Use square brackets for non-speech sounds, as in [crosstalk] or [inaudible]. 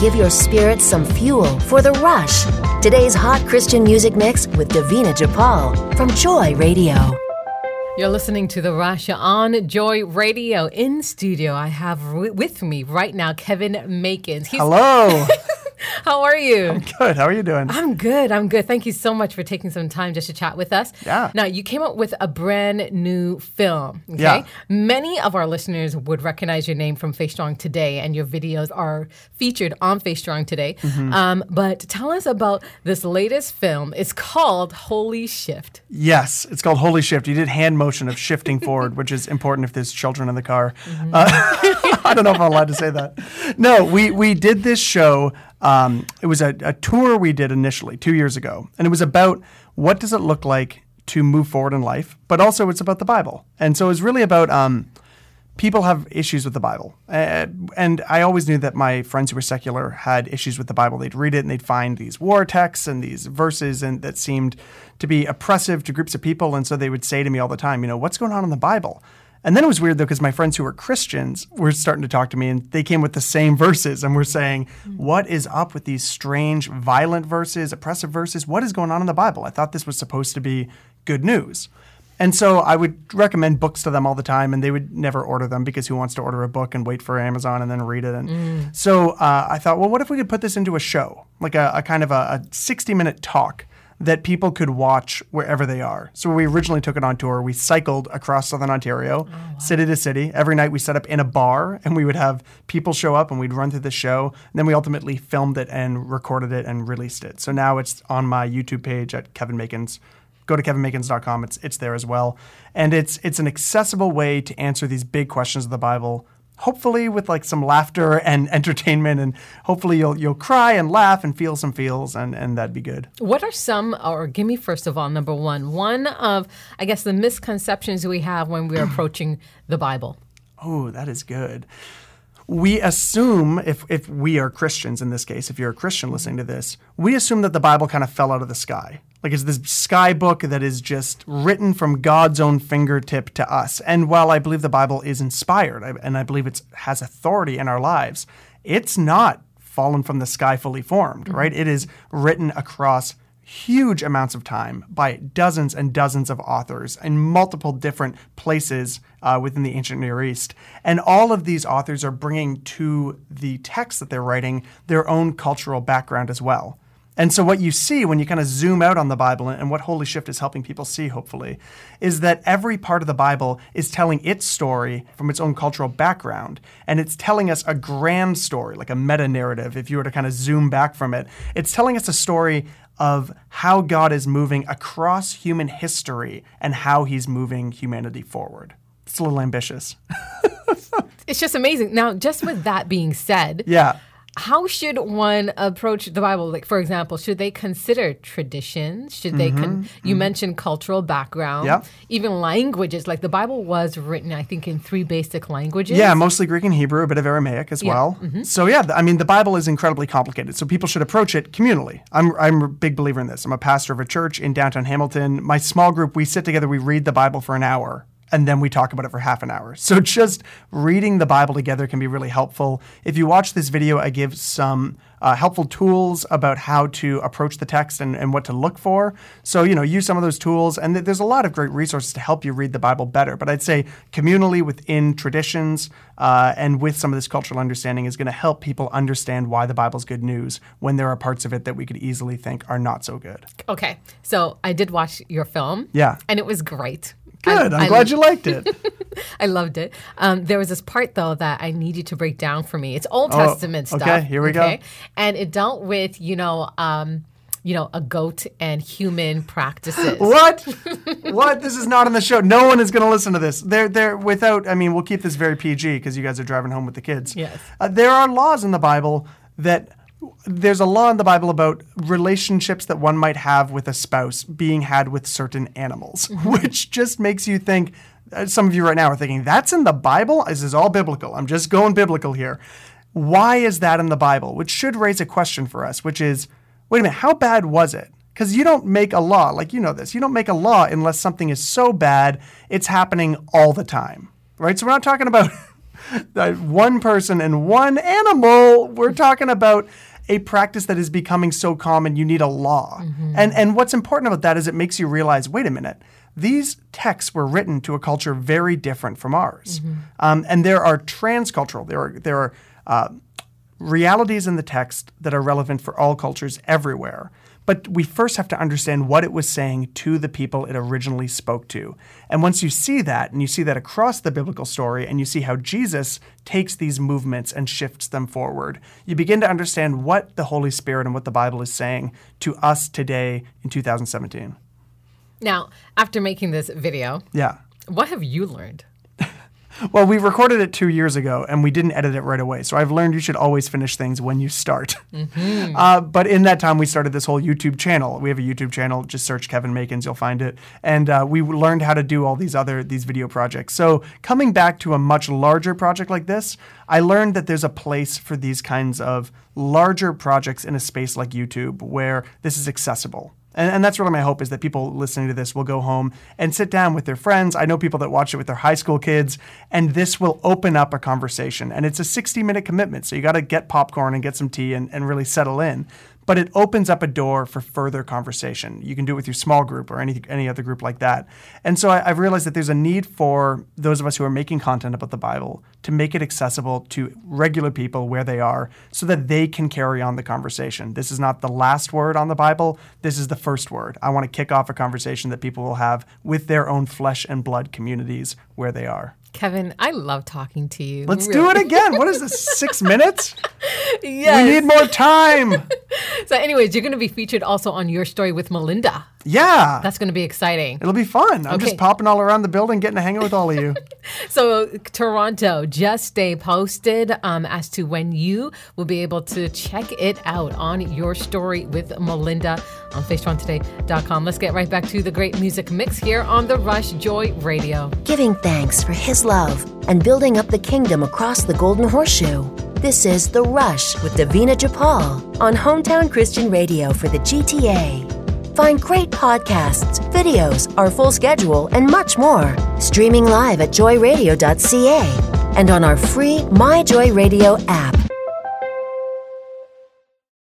give your spirit some fuel for the rush. Today's hot Christian music mix with Davina Japal from Joy Radio. You're listening to The Rush on Joy Radio. In studio, I have with me right now Kevin Makins. He's- Hello. [laughs] How are you? I'm good. How are you doing? I'm good. I'm good. Thank you so much for taking some time just to chat with us. Yeah. Now, you came up with a brand new film. Okay. Yeah. Many of our listeners would recognize your name from Faith Strong Today, and your videos are featured on Faith Strong Today. Mm-hmm. Um, but tell us about this latest film. It's called Holy Shift. Yes, it's called Holy Shift. You did hand motion of shifting [laughs] forward, which is important if there's children in the car. Mm-hmm. Uh, [laughs] I don't know if I'm allowed to say that. No, we we did this show um, it was a, a tour we did initially two years ago, and it was about what does it look like to move forward in life, but also it's about the Bible. And so it was really about um, people have issues with the Bible. Uh, and I always knew that my friends who were secular had issues with the Bible. They'd read it and they'd find these war texts and these verses and that seemed to be oppressive to groups of people. And so they would say to me all the time, you know, what's going on in the Bible? And then it was weird though, because my friends who were Christians were starting to talk to me and they came with the same [laughs] verses and were saying, What is up with these strange, violent verses, oppressive verses? What is going on in the Bible? I thought this was supposed to be good news. And so I would recommend books to them all the time, and they would never order them because who wants to order a book and wait for Amazon and then read it? And mm. so uh, I thought, well, what if we could put this into a show, like a, a kind of a, a 60 minute talk that people could watch wherever they are. So we originally took it on tour. We cycled across southern Ontario, oh, wow. city to city. Every night we set up in a bar and we would have people show up and we'd run through the show. And then we ultimately filmed it and recorded it and released it. So now it's on my YouTube page at Kevin Makins. Go to kevinmakins.com. It's it's there as well. And it's it's an accessible way to answer these big questions of the Bible hopefully with like some laughter and [laughs] entertainment and hopefully you'll you'll cry and laugh and feel some feels and and that'd be good. What are some or give me first of all number 1 one of I guess the misconceptions we have when we're [clears throat] approaching the Bible. Oh, that is good. We assume if if we are Christians in this case, if you're a Christian listening to this, we assume that the Bible kind of fell out of the sky. Like it's this sky book that is just written from God's own fingertip to us. And while I believe the Bible is inspired and I believe it has authority in our lives, it's not fallen from the sky fully formed, right? Mm-hmm. It is written across huge amounts of time by dozens and dozens of authors in multiple different places uh, within the ancient Near East. And all of these authors are bringing to the text that they're writing their own cultural background as well. And so, what you see when you kind of zoom out on the Bible, and what Holy Shift is helping people see, hopefully, is that every part of the Bible is telling its story from its own cultural background. And it's telling us a grand story, like a meta narrative, if you were to kind of zoom back from it. It's telling us a story of how God is moving across human history and how he's moving humanity forward. It's a little ambitious. [laughs] it's just amazing. Now, just with that being said, yeah how should one approach the Bible? Like, for example, should they consider traditions? Should mm-hmm, they? Con- mm-hmm. You mentioned cultural background, yeah. even languages. Like the Bible was written, I think, in three basic languages. Yeah, mostly Greek and Hebrew, a bit of Aramaic as yeah. well. Mm-hmm. So yeah, I mean, the Bible is incredibly complicated. So people should approach it communally. I'm I'm a big believer in this. I'm a pastor of a church in downtown Hamilton. My small group, we sit together, we read the Bible for an hour and then we talk about it for half an hour. So [laughs] just reading the Bible together can be really helpful. If you watch this video, I give some uh, helpful tools about how to approach the text and, and what to look for. So, you know, use some of those tools. And th- there's a lot of great resources to help you read the Bible better. But I'd say communally within traditions uh, and with some of this cultural understanding is going to help people understand why the Bible's good news when there are parts of it that we could easily think are not so good. Okay. So I did watch your film. Yeah. And it was great. Good. I, am glad you liked it. [laughs] I loved it. Um, there was this part though that I need you to break down for me. It's Old oh, Testament stuff. Okay, here we okay? go. And it dealt with you know. Um, you know, a goat and human practices. [laughs] what? what? This is not on the show. No one is going to listen to this. They're they're without. I mean, we'll keep this very PG because you guys are driving home with the kids. Yes. Uh, there are laws in the Bible that there's a law in the Bible about relationships that one might have with a spouse being had with certain animals, [laughs] mm-hmm. which just makes you think. Uh, some of you right now are thinking, that's in the Bible? This is all biblical. I'm just going biblical here. Why is that in the Bible? Which should raise a question for us, which is wait a minute, how bad was it? Because you don't make a law, like you know this, you don't make a law unless something is so bad it's happening all the time, right? So we're not talking about [laughs] one person and one animal. We're talking about a practice that is becoming so common you need a law. And and what's important about that is it makes you realize, wait a minute, these texts were written to a culture very different from ours. Um, and there are transcultural, there are there are uh, realities in the text that are relevant for all cultures everywhere. But we first have to understand what it was saying to the people it originally spoke to. And once you see that, and you see that across the biblical story, and you see how Jesus takes these movements and shifts them forward, you begin to understand what the Holy Spirit and what the Bible is saying to us today in 2017. Now, after making this video, Yeah. what have you learned? Well, we recorded it two years ago and we didn't edit it right away. So I've learned you should always finish things when you start. [laughs] Uh, but in that time, we started this whole YouTube channel. We have a YouTube channel. Just search Kevin Makins, you'll find it. And uh, we learned how to do all these other these video projects. So coming back to a much larger project like this, I learned that there's a place for these kinds of larger projects in a space like YouTube where this is accessible. And, and that's really my hope is that people listening to this will go home and sit down with their friends. I know people that watch it with their high school kids, and this will open up a conversation. And it's a 60 minute commitment. So you got to get popcorn and get some tea and, and really settle in. But it opens up a door for further conversation. You can do it with your small group or any, any other group like that. And so I, I've realized that there's a need for those of us who are making content about the Bible to make it accessible to regular people where they are so that they can carry on the conversation. This is not the last word on the Bible, this is the first word. I want to kick off a conversation that people will have with their own flesh and blood communities where they are. Kevin, I love talking to you. Let's do it again. What is this? [laughs] Six minutes? Yes. We need more time. [laughs] So, anyways, you're going to be featured also on Your Story with Melinda. Yeah. That's going to be exciting. It'll be fun. I'm just popping all around the building, getting to hang out with all of you. [laughs] So, Toronto, just stay posted um, as to when you will be able to check it out on Your Story with Melinda on FaithStrongToday.com. Let's get right back to the great music mix here on the Rush Joy Radio. Giving thanks for his love and building up the kingdom across the Golden Horseshoe. This is The Rush with Davina Japal on Hometown Christian Radio for the GTA. Find great podcasts, videos, our full schedule, and much more streaming live at joyradio.ca and on our free My Joy Radio app.